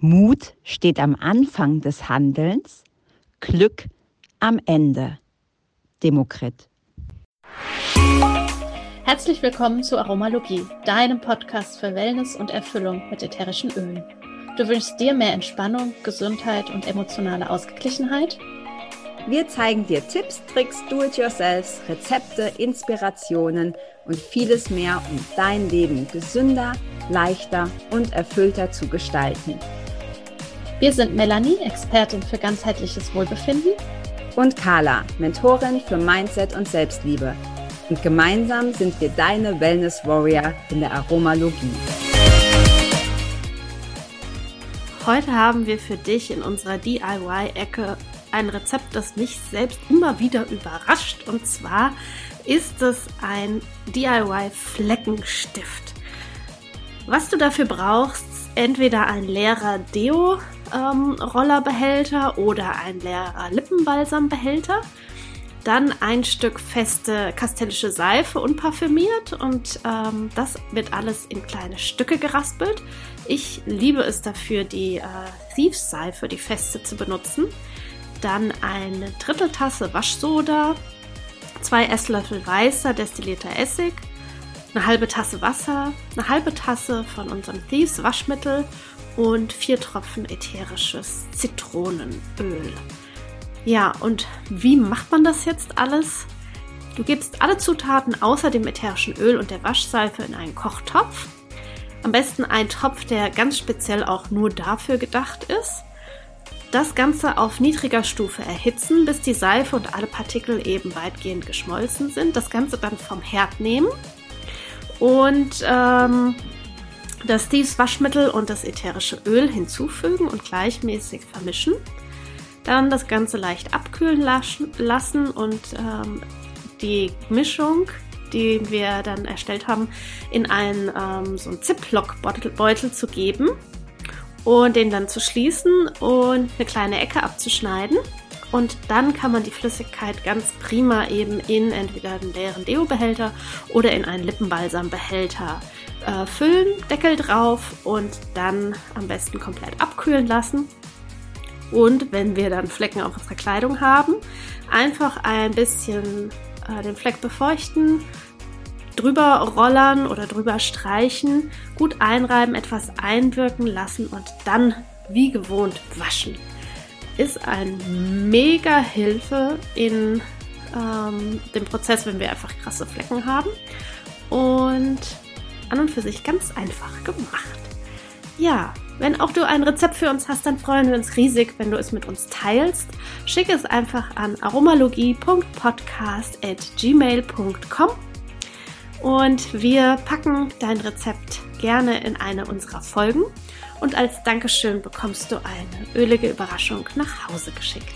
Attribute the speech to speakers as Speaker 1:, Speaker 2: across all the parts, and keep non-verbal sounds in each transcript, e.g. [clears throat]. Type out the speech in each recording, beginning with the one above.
Speaker 1: Mut steht am Anfang des Handelns, Glück am Ende. Demokrit.
Speaker 2: Herzlich willkommen zu Aromalogie, deinem Podcast für Wellness und Erfüllung mit ätherischen Ölen. Du wünschst dir mehr Entspannung, Gesundheit und emotionale Ausgeglichenheit?
Speaker 1: Wir zeigen dir Tipps, Tricks, Do-it-yourselfs, Rezepte, Inspirationen und vieles mehr, um dein Leben gesünder, leichter und erfüllter zu gestalten.
Speaker 2: Wir sind Melanie, Expertin für ganzheitliches Wohlbefinden.
Speaker 1: Und Carla, Mentorin für Mindset und Selbstliebe. Und gemeinsam sind wir deine Wellness Warrior in der Aromalogie.
Speaker 2: Heute haben wir für dich in unserer DIY-Ecke ein Rezept, das mich selbst immer wieder überrascht. Und zwar ist es ein DIY-Fleckenstift. Was du dafür brauchst, entweder ein leerer Deo ähm, Rollerbehälter oder ein leerer Lippenbalsambehälter. Dann ein Stück feste kastellische Seife unparfümiert und ähm, das wird alles in kleine Stücke geraspelt. Ich liebe es dafür, die äh, Thieves-Seife, die feste, zu benutzen. Dann eine Dritteltasse Waschsoda, zwei Esslöffel weißer destillierter Essig, eine halbe Tasse Wasser, eine halbe Tasse von unserem Thieves Waschmittel und vier Tropfen ätherisches Zitronenöl. Ja, und wie macht man das jetzt alles? Du gibst alle Zutaten außer dem ätherischen Öl und der Waschseife in einen Kochtopf. Am besten ein Topf, der ganz speziell auch nur dafür gedacht ist. Das Ganze auf niedriger Stufe erhitzen, bis die Seife und alle Partikel eben weitgehend geschmolzen sind. Das Ganze dann vom Herd nehmen und ähm, das Steves Waschmittel und das ätherische Öl hinzufügen und gleichmäßig vermischen. Dann das Ganze leicht abkühlen lassen und ähm, die Mischung, die wir dann erstellt haben, in einen ähm, so einen Ziploc-Beutel zu geben und den dann zu schließen und eine kleine Ecke abzuschneiden. Und dann kann man die Flüssigkeit ganz prima eben in entweder einen leeren Deo-Behälter oder in einen Lippenbalsam-Behälter äh, füllen, Deckel drauf und dann am besten komplett abkühlen lassen. Und wenn wir dann Flecken auf unserer Kleidung haben, einfach ein bisschen äh, den Fleck befeuchten, drüber rollern oder drüber streichen, gut einreiben, etwas einwirken lassen und dann wie gewohnt waschen. Ist ein mega Hilfe in ähm, dem Prozess, wenn wir einfach krasse Flecken haben. Und an und für sich ganz einfach gemacht. Ja, wenn auch du ein Rezept für uns hast, dann freuen wir uns riesig, wenn du es mit uns teilst. Schick es einfach an aromalogie.podcast.gmail.com und wir packen dein Rezept gerne in eine unserer Folgen und als Dankeschön bekommst du eine ölige Überraschung nach Hause geschickt.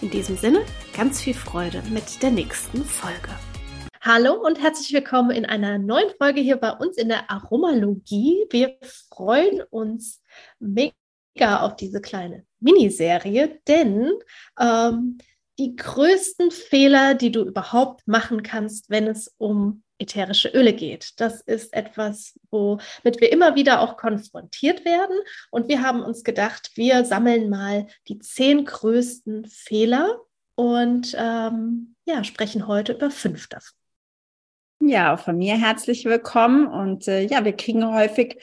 Speaker 2: In diesem Sinne, ganz viel Freude mit der nächsten Folge. Hallo und herzlich willkommen in einer neuen Folge hier bei uns in der Aromalogie. Wir freuen uns mega auf diese kleine Miniserie, denn ähm, die größten Fehler, die du überhaupt machen kannst, wenn es um ätherische Öle geht. Das ist etwas, womit wir immer wieder auch konfrontiert werden. Und wir haben uns gedacht, wir sammeln mal die zehn größten Fehler und ähm, ja, sprechen heute über fünf davon.
Speaker 1: Ja, auch von mir herzlich willkommen. Und äh, ja, wir kriegen häufig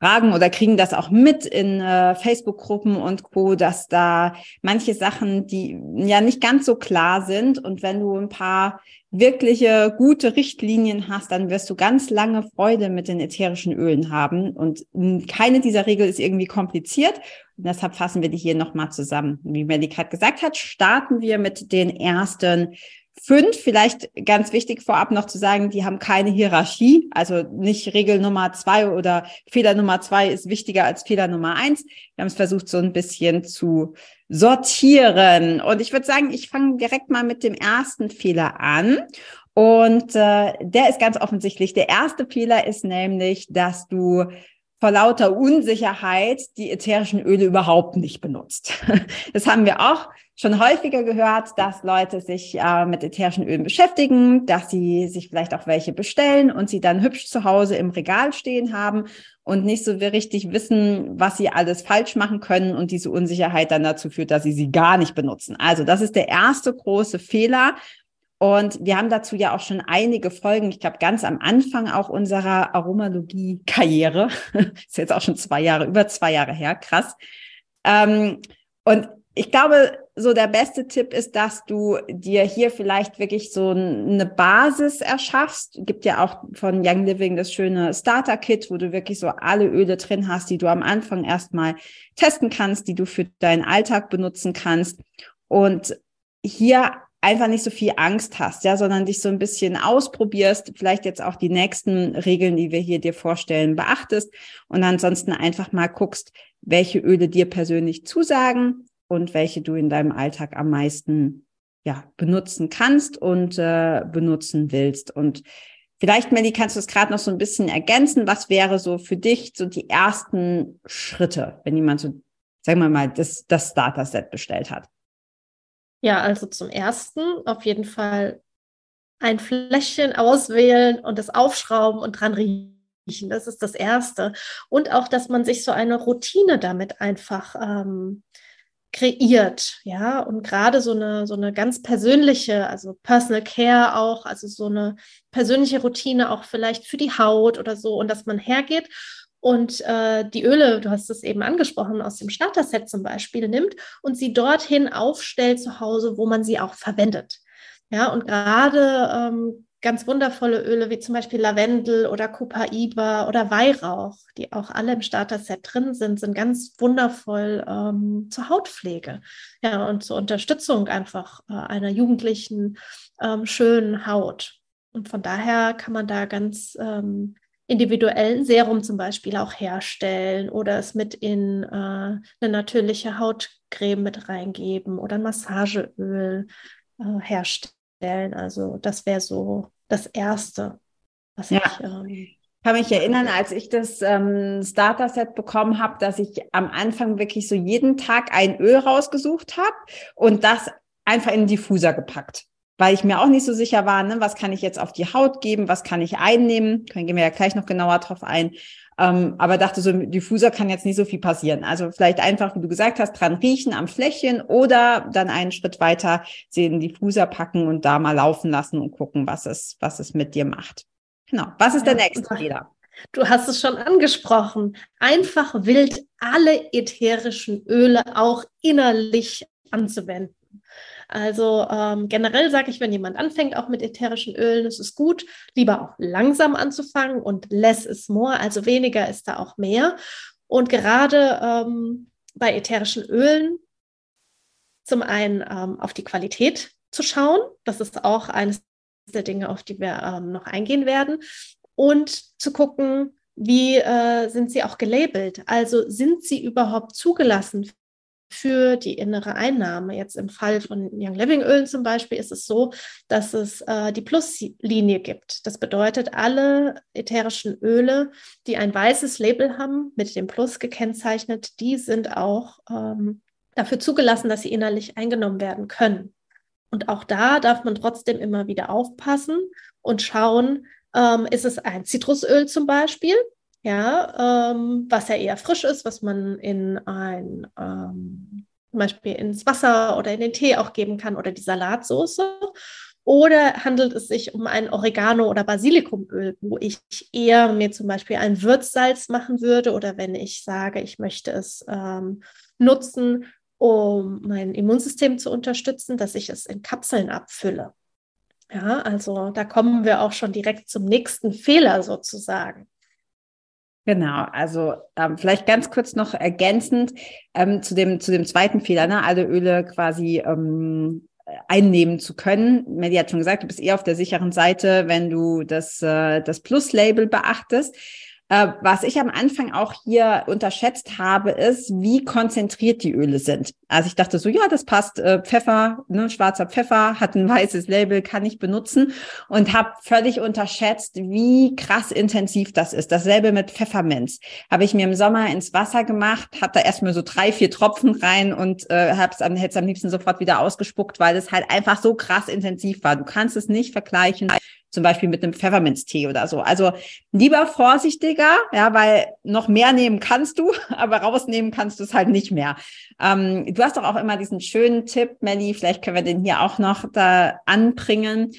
Speaker 1: Fragen oder kriegen das auch mit in äh, Facebook-Gruppen und Co., dass da manche Sachen, die ja nicht ganz so klar sind. Und wenn du ein paar wirkliche gute Richtlinien hast, dann wirst du ganz lange Freude mit den ätherischen Ölen haben. Und keine dieser Regeln ist irgendwie kompliziert. Und deshalb fassen wir die hier nochmal zusammen. Wie Melik gerade gesagt hat, starten wir mit den ersten Fünf, vielleicht ganz wichtig vorab noch zu sagen, die haben keine Hierarchie, also nicht Regel Nummer zwei oder Fehler Nummer zwei ist wichtiger als Fehler Nummer eins. Wir haben es versucht, so ein bisschen zu sortieren. Und ich würde sagen, ich fange direkt mal mit dem ersten Fehler an. Und äh, der ist ganz offensichtlich. Der erste Fehler ist nämlich, dass du vor lauter Unsicherheit die ätherischen Öle überhaupt nicht benutzt. [laughs] Das haben wir auch schon häufiger gehört, dass Leute sich äh, mit ätherischen Ölen beschäftigen, dass sie sich vielleicht auch welche bestellen und sie dann hübsch zu Hause im Regal stehen haben und nicht so richtig wissen, was sie alles falsch machen können und diese Unsicherheit dann dazu führt, dass sie sie gar nicht benutzen. Also das ist der erste große Fehler. Und wir haben dazu ja auch schon einige Folgen, ich glaube ganz am Anfang auch unserer Aromalogie-Karriere, [laughs] ist jetzt auch schon zwei Jahre, über zwei Jahre her, krass. Ähm, und ich glaube, so der beste Tipp ist, dass du dir hier vielleicht wirklich so eine Basis erschaffst. Gibt ja auch von Young Living das schöne Starter Kit, wo du wirklich so alle Öle drin hast, die du am Anfang erstmal testen kannst, die du für deinen Alltag benutzen kannst. Und hier einfach nicht so viel Angst hast, ja, sondern dich so ein bisschen ausprobierst, vielleicht jetzt auch die nächsten Regeln, die wir hier dir vorstellen, beachtest und ansonsten einfach mal guckst, welche Öle dir persönlich zusagen, und welche du in deinem Alltag am meisten ja, benutzen kannst und äh, benutzen willst. Und vielleicht, Melly, kannst du es gerade noch so ein bisschen ergänzen. Was wäre so für dich so die ersten Schritte, wenn jemand so, sagen wir mal, das, das Starter-Set bestellt hat?
Speaker 2: Ja, also zum ersten auf jeden Fall ein Fläschchen auswählen und das aufschrauben und dran riechen. Das ist das Erste. Und auch, dass man sich so eine Routine damit einfach ähm, kreiert, ja, und gerade so eine, so eine ganz persönliche, also Personal Care auch, also so eine persönliche Routine auch vielleicht für die Haut oder so und dass man hergeht und äh, die Öle, du hast es eben angesprochen, aus dem Starter-Set zum Beispiel nimmt und sie dorthin aufstellt zu Hause, wo man sie auch verwendet. Ja, und gerade ähm, ganz wundervolle Öle wie zum Beispiel Lavendel oder Copaiba oder Weihrauch, die auch alle im Starter-Set drin sind, sind ganz wundervoll ähm, zur Hautpflege ja, und zur Unterstützung einfach äh, einer jugendlichen, ähm, schönen Haut. Und von daher kann man da ganz ähm, individuellen Serum zum Beispiel auch herstellen oder es mit in äh, eine natürliche Hautcreme mit reingeben oder ein Massageöl äh, herstellen stellen. Also das wäre so das Erste,
Speaker 1: was ja. ich. Ähm, kann mich erinnern, als ich das ähm, Starter-Set bekommen habe, dass ich am Anfang wirklich so jeden Tag ein Öl rausgesucht habe und das einfach in den Diffuser gepackt. Weil ich mir auch nicht so sicher war, ne, was kann ich jetzt auf die Haut geben, was kann ich einnehmen. Können gehen wir ja gleich noch genauer drauf ein. Ähm, aber dachte so, Diffuser kann jetzt nicht so viel passieren. Also vielleicht einfach, wie du gesagt hast, dran riechen am Fläschchen oder dann einen Schritt weiter den Diffuser packen und da mal laufen lassen und gucken, was es, was es mit dir macht. Genau. Was ist ja, der nächste Fehler?
Speaker 2: Du hast es schon angesprochen. Einfach wild alle ätherischen Öle auch innerlich anzuwenden. Also ähm, generell sage ich, wenn jemand anfängt, auch mit ätherischen Ölen, es ist gut, lieber auch langsam anzufangen und less is more, also weniger ist da auch mehr. Und gerade ähm, bei ätherischen Ölen zum einen ähm, auf die Qualität zu schauen. Das ist auch eines der Dinge, auf die wir ähm, noch eingehen werden. Und zu gucken, wie äh, sind sie auch gelabelt? Also sind sie überhaupt zugelassen für die innere Einnahme. Jetzt im Fall von Young Living Ölen zum Beispiel ist es so, dass es äh, die Plus-Linie gibt. Das bedeutet, alle ätherischen Öle, die ein weißes Label haben, mit dem Plus gekennzeichnet, die sind auch ähm, dafür zugelassen, dass sie innerlich eingenommen werden können. Und auch da darf man trotzdem immer wieder aufpassen und schauen, ähm, ist es ein Zitrusöl zum Beispiel, ja, ähm, was ja eher frisch ist, was man in ein, ähm, zum Beispiel ins Wasser oder in den Tee auch geben kann oder die Salatsoße. Oder handelt es sich um ein Oregano- oder Basilikumöl, wo ich eher mir zum Beispiel ein Würzsalz machen würde oder wenn ich sage, ich möchte es ähm, nutzen, um mein Immunsystem zu unterstützen, dass ich es in Kapseln abfülle. Ja, also da kommen wir auch schon direkt zum nächsten Fehler sozusagen.
Speaker 1: Genau, also ähm, vielleicht ganz kurz noch ergänzend ähm, zu, dem, zu dem zweiten Fehler, ne? alle Öle quasi ähm, einnehmen zu können. Melly hat schon gesagt, du bist eher auf der sicheren Seite, wenn du das, äh, das Plus-Label beachtest. Äh, was ich am Anfang auch hier unterschätzt habe, ist, wie konzentriert die Öle sind. Also ich dachte so, ja, das passt. Äh, Pfeffer, ne, schwarzer Pfeffer, hat ein weißes Label, kann ich benutzen und habe völlig unterschätzt, wie krass intensiv das ist. Dasselbe mit Pfefferminz. Habe ich mir im Sommer ins Wasser gemacht, habe da erstmal so drei, vier Tropfen rein und äh, habe es am, hätte am liebsten sofort wieder ausgespuckt, weil es halt einfach so krass intensiv war. Du kannst es nicht vergleichen zum Beispiel mit einem Pfefferminztee oder so. Also lieber vorsichtiger, ja, weil noch mehr nehmen kannst du, [laughs] aber rausnehmen kannst du es halt nicht mehr. Ähm, du hast doch auch immer diesen schönen Tipp, Melly, vielleicht können wir den hier auch noch da anbringen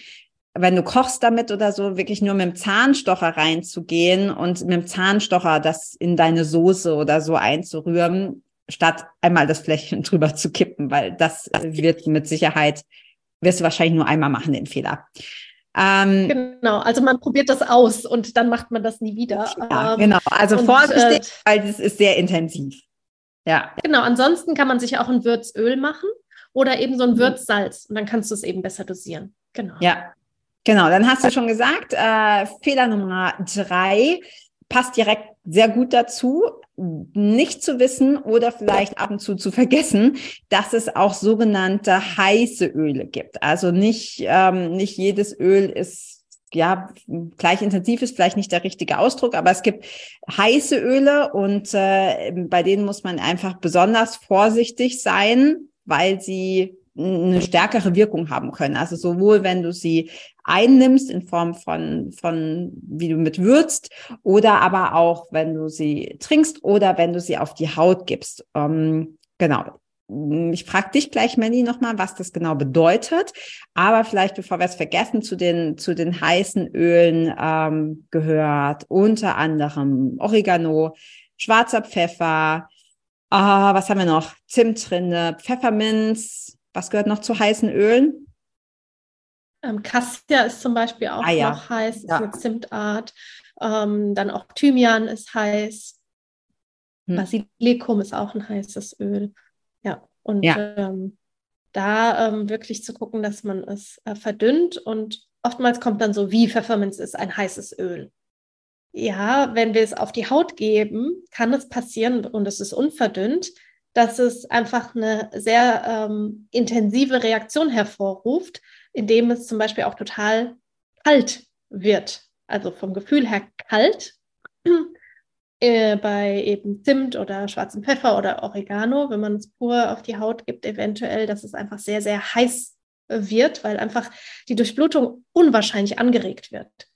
Speaker 1: wenn du kochst damit oder so, wirklich nur mit dem Zahnstocher reinzugehen und mit dem Zahnstocher das in deine Soße oder so einzurühren, statt einmal das Fläschchen [laughs] drüber zu kippen, weil das wird mit Sicherheit, wirst du wahrscheinlich nur einmal machen, den Fehler.
Speaker 2: Ähm, genau, also man probiert das aus und dann macht man das nie wieder.
Speaker 1: Ja, ähm, genau, also und, vorsichtig, äh, weil es ist sehr intensiv.
Speaker 2: Ja. Genau, ansonsten kann man sich auch ein Würzöl machen oder eben so ein mhm. Würzsalz und dann kannst du es eben besser dosieren.
Speaker 1: Genau. Ja, Genau, dann hast du schon gesagt, äh, Fehler Nummer drei passt direkt sehr gut dazu, nicht zu wissen oder vielleicht ab und zu zu vergessen, dass es auch sogenannte heiße Öle gibt. Also nicht, ähm, nicht jedes Öl ist ja gleich intensiv ist vielleicht nicht der richtige Ausdruck, aber es gibt heiße Öle und äh, bei denen muss man einfach besonders vorsichtig sein, weil sie eine stärkere Wirkung haben können. Also sowohl wenn du sie einnimmst in Form von, von wie du mit würzt oder aber auch wenn du sie trinkst oder wenn du sie auf die Haut gibst. Ähm, genau. Ich frage dich gleich, Manny, nochmal, was das genau bedeutet. Aber vielleicht, bevor wir es vergessen, zu den, zu den heißen Ölen ähm, gehört unter anderem Oregano, schwarzer Pfeffer, äh, was haben wir noch? Zimtrinde, Pfefferminz, was gehört noch zu heißen Ölen?
Speaker 2: Ähm, Cassia ist zum Beispiel auch ah, ja. noch heiß, ist ja. eine Zimtart. Ähm, dann auch Thymian ist heiß. Hm. Basilikum ist auch ein heißes Öl. Ja, und ja. Ähm, da ähm, wirklich zu gucken, dass man es äh, verdünnt und oftmals kommt dann so, wie Pfefferminz ist ein heißes Öl. Ja, wenn wir es auf die Haut geben, kann es passieren und es ist unverdünnt, dass es einfach eine sehr ähm, intensive Reaktion hervorruft, indem es zum Beispiel auch total kalt wird. Also vom Gefühl her kalt. [clears throat] Äh, bei eben Zimt oder schwarzem Pfeffer oder Oregano, wenn man es pur auf die Haut gibt, eventuell, dass es einfach sehr, sehr heiß wird, weil einfach die Durchblutung unwahrscheinlich angeregt wird.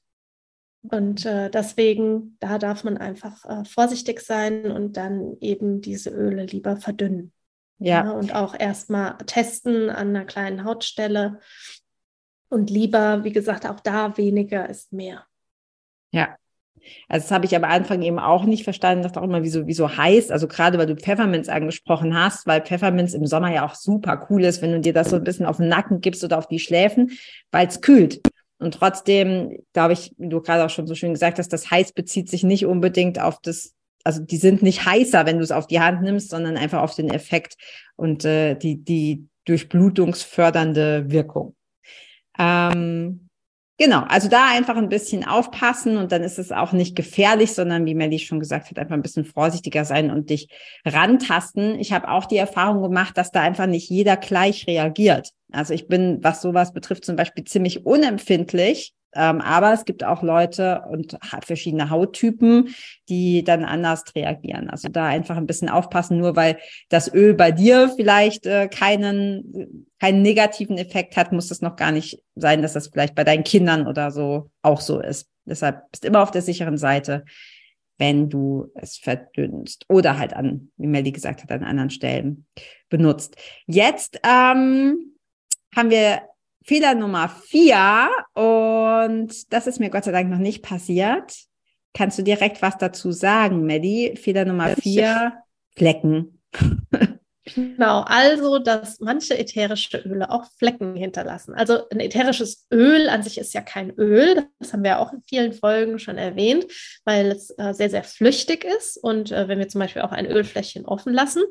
Speaker 2: Und äh, deswegen, da darf man einfach äh, vorsichtig sein und dann eben diese Öle lieber verdünnen. Ja. ja und auch erstmal testen an einer kleinen Hautstelle. Und lieber, wie gesagt, auch da weniger ist mehr.
Speaker 1: Ja. Also das habe ich am Anfang eben auch nicht verstanden, das auch immer, wieso, wieso heiß. Also gerade weil du Pfefferminz angesprochen hast, weil Pfefferminz im Sommer ja auch super cool ist, wenn du dir das so ein bisschen auf den Nacken gibst oder auf die Schläfen, weil es kühlt. Und trotzdem, glaube ich, wie du gerade auch schon so schön gesagt hast, das heiß bezieht sich nicht unbedingt auf das, also die sind nicht heißer, wenn du es auf die Hand nimmst, sondern einfach auf den Effekt und äh, die, die durchblutungsfördernde Wirkung. Ähm, Genau, also da einfach ein bisschen aufpassen und dann ist es auch nicht gefährlich, sondern wie Melly schon gesagt hat, einfach ein bisschen vorsichtiger sein und dich rantasten. Ich habe auch die Erfahrung gemacht, dass da einfach nicht jeder gleich reagiert. Also ich bin, was sowas betrifft, zum Beispiel ziemlich unempfindlich ähm, aber es gibt auch Leute und verschiedene Hauttypen, die dann anders reagieren. Also da einfach ein bisschen aufpassen, nur weil das Öl bei dir vielleicht äh, keinen, keinen negativen Effekt hat, muss das noch gar nicht sein, dass das vielleicht bei deinen Kindern oder so auch so ist. Deshalb bist immer auf der sicheren Seite, wenn du es verdünnst oder halt an, wie Melly gesagt hat, an anderen Stellen benutzt. Jetzt ähm, haben wir Fehler Nummer vier, und das ist mir Gott sei Dank noch nicht passiert. Kannst du direkt was dazu sagen, Maddie? Fehler Nummer vier, Flecken. [laughs]
Speaker 2: Genau, also, dass manche ätherische Öle auch Flecken hinterlassen. Also ein ätherisches Öl an sich ist ja kein Öl, das haben wir auch in vielen Folgen schon erwähnt, weil es äh, sehr, sehr flüchtig ist. Und äh, wenn wir zum Beispiel auch ein Ölfläschchen offen lassen,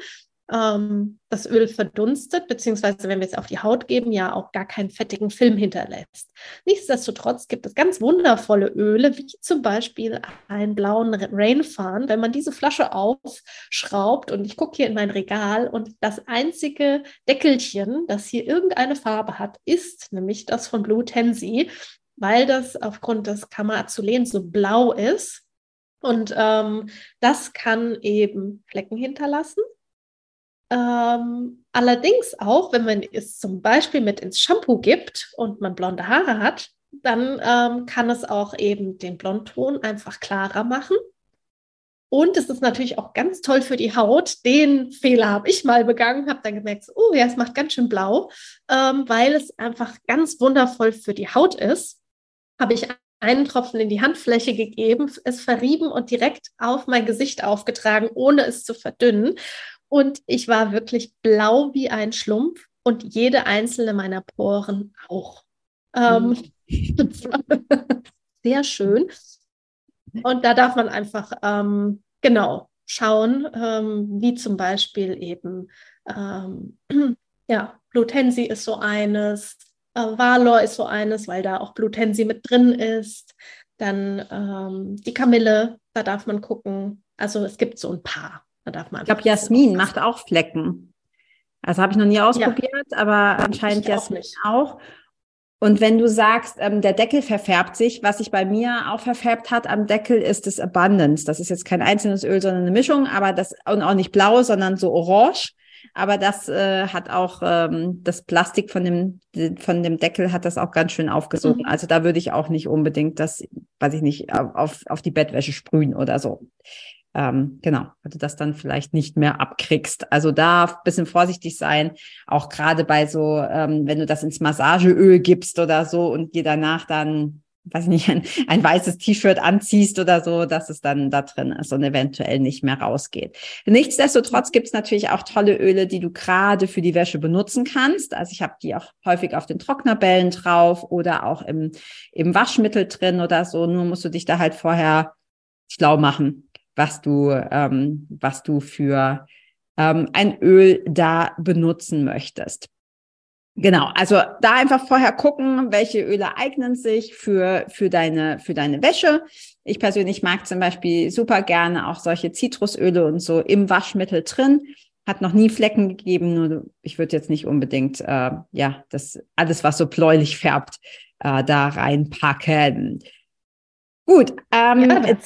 Speaker 2: ähm, das Öl verdunstet, beziehungsweise wenn wir es auf die Haut geben, ja auch gar keinen fettigen Film hinterlässt. Nichtsdestotrotz gibt es ganz wundervolle Öle, wie zum Beispiel einen blauen Rainfarn. Wenn man diese Flasche aufschraubt und ich gucke hier in mein Regal und das einzige Deckelchen, das hier irgendeine Farbe hat, ist nämlich das von Blue Tansy, weil das aufgrund des Kammer so blau ist. Und ähm, das kann eben Flecken hinterlassen. Ähm, allerdings auch, wenn man es zum Beispiel mit ins Shampoo gibt und man blonde Haare hat, dann ähm, kann es auch eben den Blondton einfach klarer machen. Und es ist natürlich auch ganz toll für die Haut. Den Fehler habe ich mal begangen, habe dann gemerkt, oh ja, es macht ganz schön blau, ähm, weil es einfach ganz wundervoll für die Haut ist. Habe ich einen Tropfen in die Handfläche gegeben, es verrieben und direkt auf mein Gesicht aufgetragen, ohne es zu verdünnen. Und ich war wirklich blau wie ein Schlumpf und jede einzelne meiner Poren auch. [laughs] Mhm. sehr schön. Und da darf man einfach ähm, genau schauen, ähm, wie zum Beispiel eben, ähm, [clears throat] ja, Blutensi ist so eines, äh, Valor ist so eines, weil da auch Blutensi mit drin ist. Dann ähm, die Kamille, da darf man gucken. Also es gibt so ein paar. Da darf man
Speaker 1: ich glaube, Jasmin macht auch Flecken. Also habe ich noch nie ausprobiert, ja. aber anscheinend Jasmin auch. auch. Und wenn du sagst, ähm, der Deckel verfärbt sich, was sich bei mir auch verfärbt hat am Deckel, ist das Abundance. Das ist jetzt kein einzelnes Öl, sondern eine Mischung, aber das und auch nicht blau, sondern so orange. Aber das äh, hat auch ähm, das Plastik von dem von dem Deckel hat das auch ganz schön aufgesogen. Mhm. Also da würde ich auch nicht unbedingt das, weiß ich nicht, auf auf die Bettwäsche sprühen oder so ähm, genau, weil du das dann vielleicht nicht mehr abkriegst. Also da ein bisschen vorsichtig sein, auch gerade bei so, ähm, wenn du das ins Massageöl gibst oder so und dir danach dann, weiß nicht, [laughs] ein, ein weißes T-Shirt anziehst oder so, dass es dann da drin ist und eventuell nicht mehr rausgeht. Nichtsdestotrotz gibt es natürlich auch tolle Öle, die du gerade für die Wäsche benutzen kannst. Also ich habe die auch häufig auf den Trocknerbällen drauf oder auch im, im Waschmittel drin oder so. Nur musst du dich da halt vorher schlau machen was du, ähm, was du für ähm, ein Öl da benutzen möchtest. Genau, also da einfach vorher gucken, welche Öle eignen sich für, für, deine, für deine Wäsche. Ich persönlich mag zum Beispiel super gerne auch solche Zitrusöle und so im Waschmittel drin. Hat noch nie Flecken gegeben, nur ich würde jetzt nicht unbedingt, äh, ja, das alles, was so bläulich färbt, äh, da reinpacken. Gut, ähm, ja,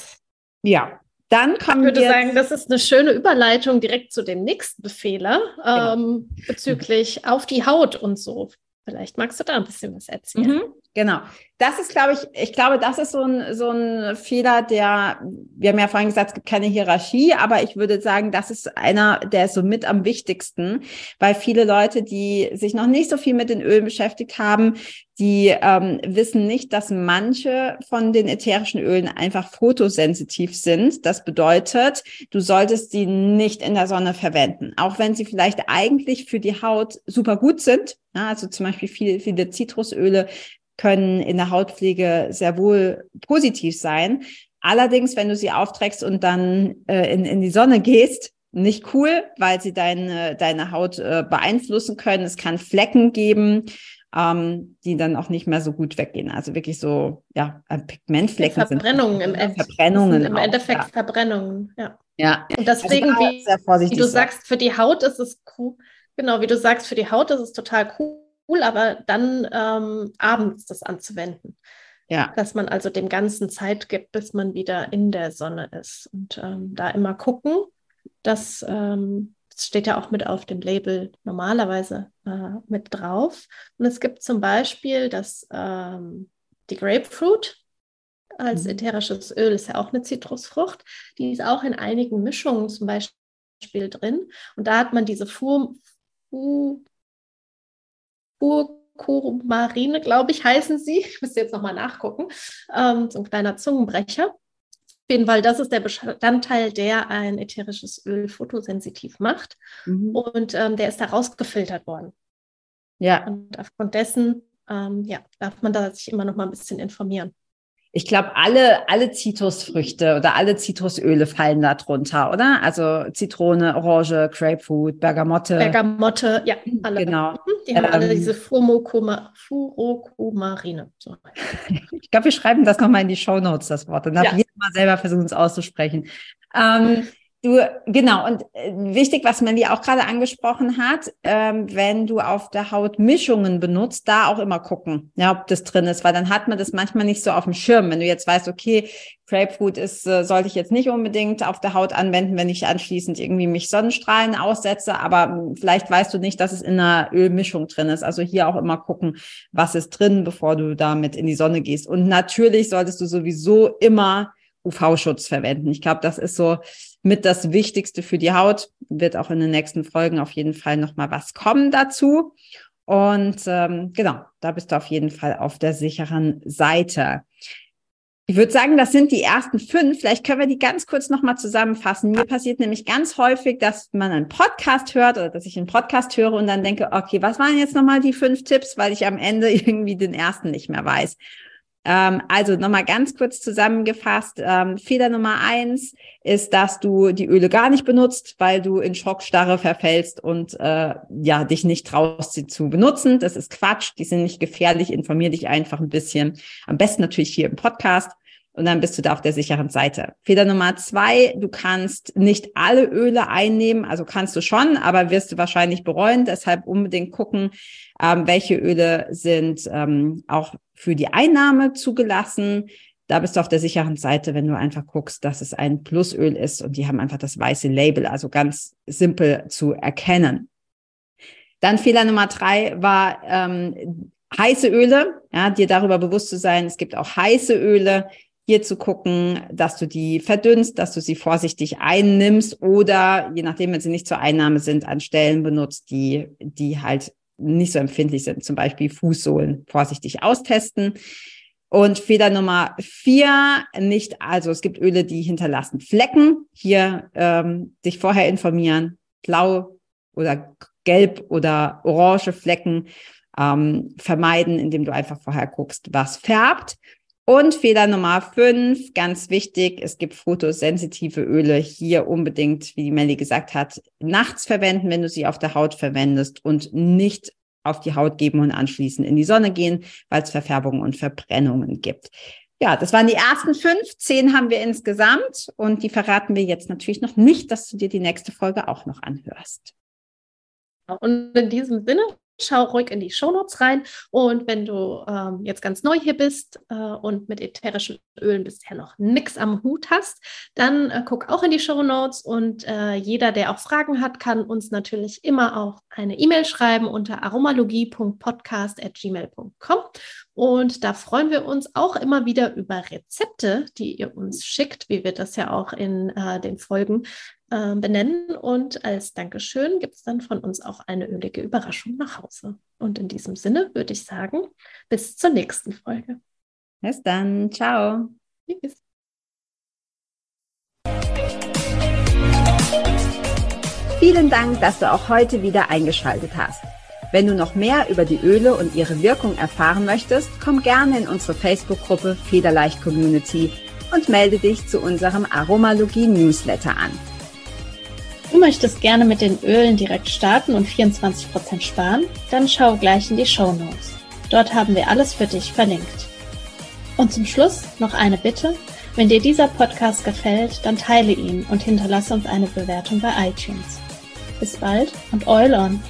Speaker 1: ja, dann kommen
Speaker 2: ich würde wir sagen, das ist eine schöne Überleitung direkt zu dem nächsten Befehler genau. ähm, bezüglich auf die Haut und so. Vielleicht magst du da ein bisschen was erzählen. Mhm,
Speaker 1: genau. Das ist, glaube ich, ich glaube, das ist so ein, so ein Fehler, der, wir haben ja vorhin gesagt, es gibt keine Hierarchie, aber ich würde sagen, das ist einer, der ist so mit am wichtigsten, weil viele Leute, die sich noch nicht so viel mit den Ölen beschäftigt haben, die ähm, wissen nicht, dass manche von den ätherischen Ölen einfach fotosensitiv sind. Das bedeutet, du solltest sie nicht in der Sonne verwenden, auch wenn sie vielleicht eigentlich für die Haut super gut sind. Ja, also zum Beispiel viele, viele Zitrusöle können in der Hautpflege sehr wohl positiv sein. Allerdings, wenn du sie aufträgst und dann äh, in, in die Sonne gehst, nicht cool, weil sie deine, deine Haut äh, beeinflussen können. Es kann Flecken geben, ähm, die dann auch nicht mehr so gut weggehen. Also wirklich so, ja, äh, Pigmentflecken.
Speaker 2: Verbrennungen
Speaker 1: sind,
Speaker 2: im, End
Speaker 1: Verbrennungen
Speaker 2: im Endeffekt ja. Verbrennungen, ja.
Speaker 1: Ja.
Speaker 2: Und deswegen, also wie, wie, du sagst, für die Haut ist es cool. Genau, wie du sagst, für die Haut ist es total cool cool, aber dann ähm, abends das anzuwenden. Ja. Dass man also dem Ganzen Zeit gibt, bis man wieder in der Sonne ist. Und ähm, da immer gucken, dass ähm, das steht ja auch mit auf dem Label normalerweise äh, mit drauf. Und es gibt zum Beispiel das, ähm, die Grapefruit als mhm. ätherisches Öl, ist ja auch eine Zitrusfrucht. Die ist auch in einigen Mischungen zum Beispiel drin. Und da hat man diese Fu, Fu Urkumarine, glaube ich, heißen sie. Ich müsste jetzt nochmal nachgucken. Ähm, so ein kleiner Zungenbrecher. Auf jeden Fall, das ist der Bestandteil, der ein ätherisches Öl fotosensitiv macht. Mhm. Und ähm, der ist da rausgefiltert worden. Ja. Und aufgrund dessen ähm, ja, darf man da sich immer noch mal ein bisschen informieren
Speaker 1: ich glaube, alle, alle Zitrusfrüchte oder alle Zitrusöle fallen da drunter, oder? Also Zitrone, Orange, Grapefruit, Bergamotte.
Speaker 2: Bergamotte, ja, alle.
Speaker 1: Genau.
Speaker 2: Mhm, die haben ähm, alle diese Furokumarine. So. [laughs]
Speaker 1: ich glaube, wir schreiben das nochmal in die Show Notes, das Wort. Dann darf ja. jeder mal selber versuchen, es auszusprechen. Ähm, Du, genau, und äh, wichtig, was Melly auch gerade angesprochen hat, ähm, wenn du auf der Haut Mischungen benutzt, da auch immer gucken, ja, ob das drin ist, weil dann hat man das manchmal nicht so auf dem Schirm. Wenn du jetzt weißt, okay, Grapefruit ist, äh, sollte ich jetzt nicht unbedingt auf der Haut anwenden, wenn ich anschließend irgendwie mich Sonnenstrahlen aussetze, aber hm, vielleicht weißt du nicht, dass es in einer Ölmischung drin ist. Also hier auch immer gucken, was ist drin, bevor du damit in die Sonne gehst. Und natürlich solltest du sowieso immer UV-Schutz verwenden. Ich glaube, das ist so mit das Wichtigste für die Haut. Wird auch in den nächsten Folgen auf jeden Fall nochmal was kommen dazu. Und ähm, genau, da bist du auf jeden Fall auf der sicheren Seite. Ich würde sagen, das sind die ersten fünf. Vielleicht können wir die ganz kurz nochmal zusammenfassen. Mir passiert nämlich ganz häufig, dass man einen Podcast hört oder dass ich einen Podcast höre und dann denke, okay, was waren jetzt nochmal die fünf Tipps, weil ich am Ende [laughs] irgendwie den ersten nicht mehr weiß. Ähm, also nochmal ganz kurz zusammengefasst. Ähm, Fehler Nummer eins ist, dass du die Öle gar nicht benutzt, weil du in Schockstarre verfällst und äh, ja dich nicht traust, sie zu benutzen. Das ist Quatsch. Die sind nicht gefährlich. Informier dich einfach ein bisschen. Am besten natürlich hier im Podcast und dann bist du da auf der sicheren Seite. Fehler Nummer zwei, du kannst nicht alle Öle einnehmen, also kannst du schon, aber wirst du wahrscheinlich bereuen. Deshalb unbedingt gucken, ähm, welche Öle sind ähm, auch für die Einnahme zugelassen. Da bist du auf der sicheren Seite, wenn du einfach guckst, dass es ein Plusöl ist und die haben einfach das weiße Label, also ganz simpel zu erkennen. Dann Fehler Nummer drei war ähm, heiße Öle, ja, dir darüber bewusst zu sein, es gibt auch heiße Öle, hier zu gucken, dass du die verdünnst, dass du sie vorsichtig einnimmst oder je nachdem, wenn sie nicht zur Einnahme sind, an Stellen benutzt, die, die halt nicht so empfindlich sind, zum Beispiel Fußsohlen vorsichtig austesten. Und Fehler Nummer vier, nicht, also es gibt Öle, die hinterlassen Flecken. Hier ähm, dich vorher informieren, blau oder gelb oder orange Flecken ähm, vermeiden, indem du einfach vorher guckst, was färbt. Und Fehler Nummer fünf, ganz wichtig, es gibt fotosensitive Öle hier unbedingt, wie die Melli gesagt hat, nachts verwenden, wenn du sie auf der Haut verwendest und nicht auf die Haut geben und anschließend in die Sonne gehen, weil es Verfärbungen und Verbrennungen gibt. Ja, das waren die ersten fünf. Zehn haben wir insgesamt und die verraten wir jetzt natürlich noch nicht, dass du dir die nächste Folge auch noch anhörst.
Speaker 2: Und in diesem Sinne schau ruhig in die Shownotes rein. Und wenn du ähm, jetzt ganz neu hier bist äh, und mit ätherischen Ölen bisher noch nichts am Hut hast, dann äh, guck auch in die Shownotes. Und äh, jeder, der auch Fragen hat, kann uns natürlich immer auch eine E-Mail schreiben unter aromalogie.podcast.gmail.com. Und da freuen wir uns auch immer wieder über Rezepte, die ihr uns schickt, wie wir das ja auch in äh, den Folgen äh, benennen. Und als Dankeschön gibt es dann von uns auch eine ölige Überraschung nach Hause. Und in diesem Sinne würde ich sagen, bis zur nächsten Folge.
Speaker 1: Bis dann. Ciao. Tschüss. Vielen Dank, dass du auch heute wieder eingeschaltet hast. Wenn du noch mehr über die Öle und ihre Wirkung erfahren möchtest, komm gerne in unsere Facebook-Gruppe Federleicht Community und melde dich zu unserem Aromalogie Newsletter an.
Speaker 2: Du möchtest gerne mit den Ölen direkt starten und 24% sparen? Dann schau gleich in die Show Notes. Dort haben wir alles für dich verlinkt. Und zum Schluss noch eine Bitte. Wenn dir dieser Podcast gefällt, dann teile ihn und hinterlasse uns eine Bewertung bei iTunes. Bis bald und Eul on!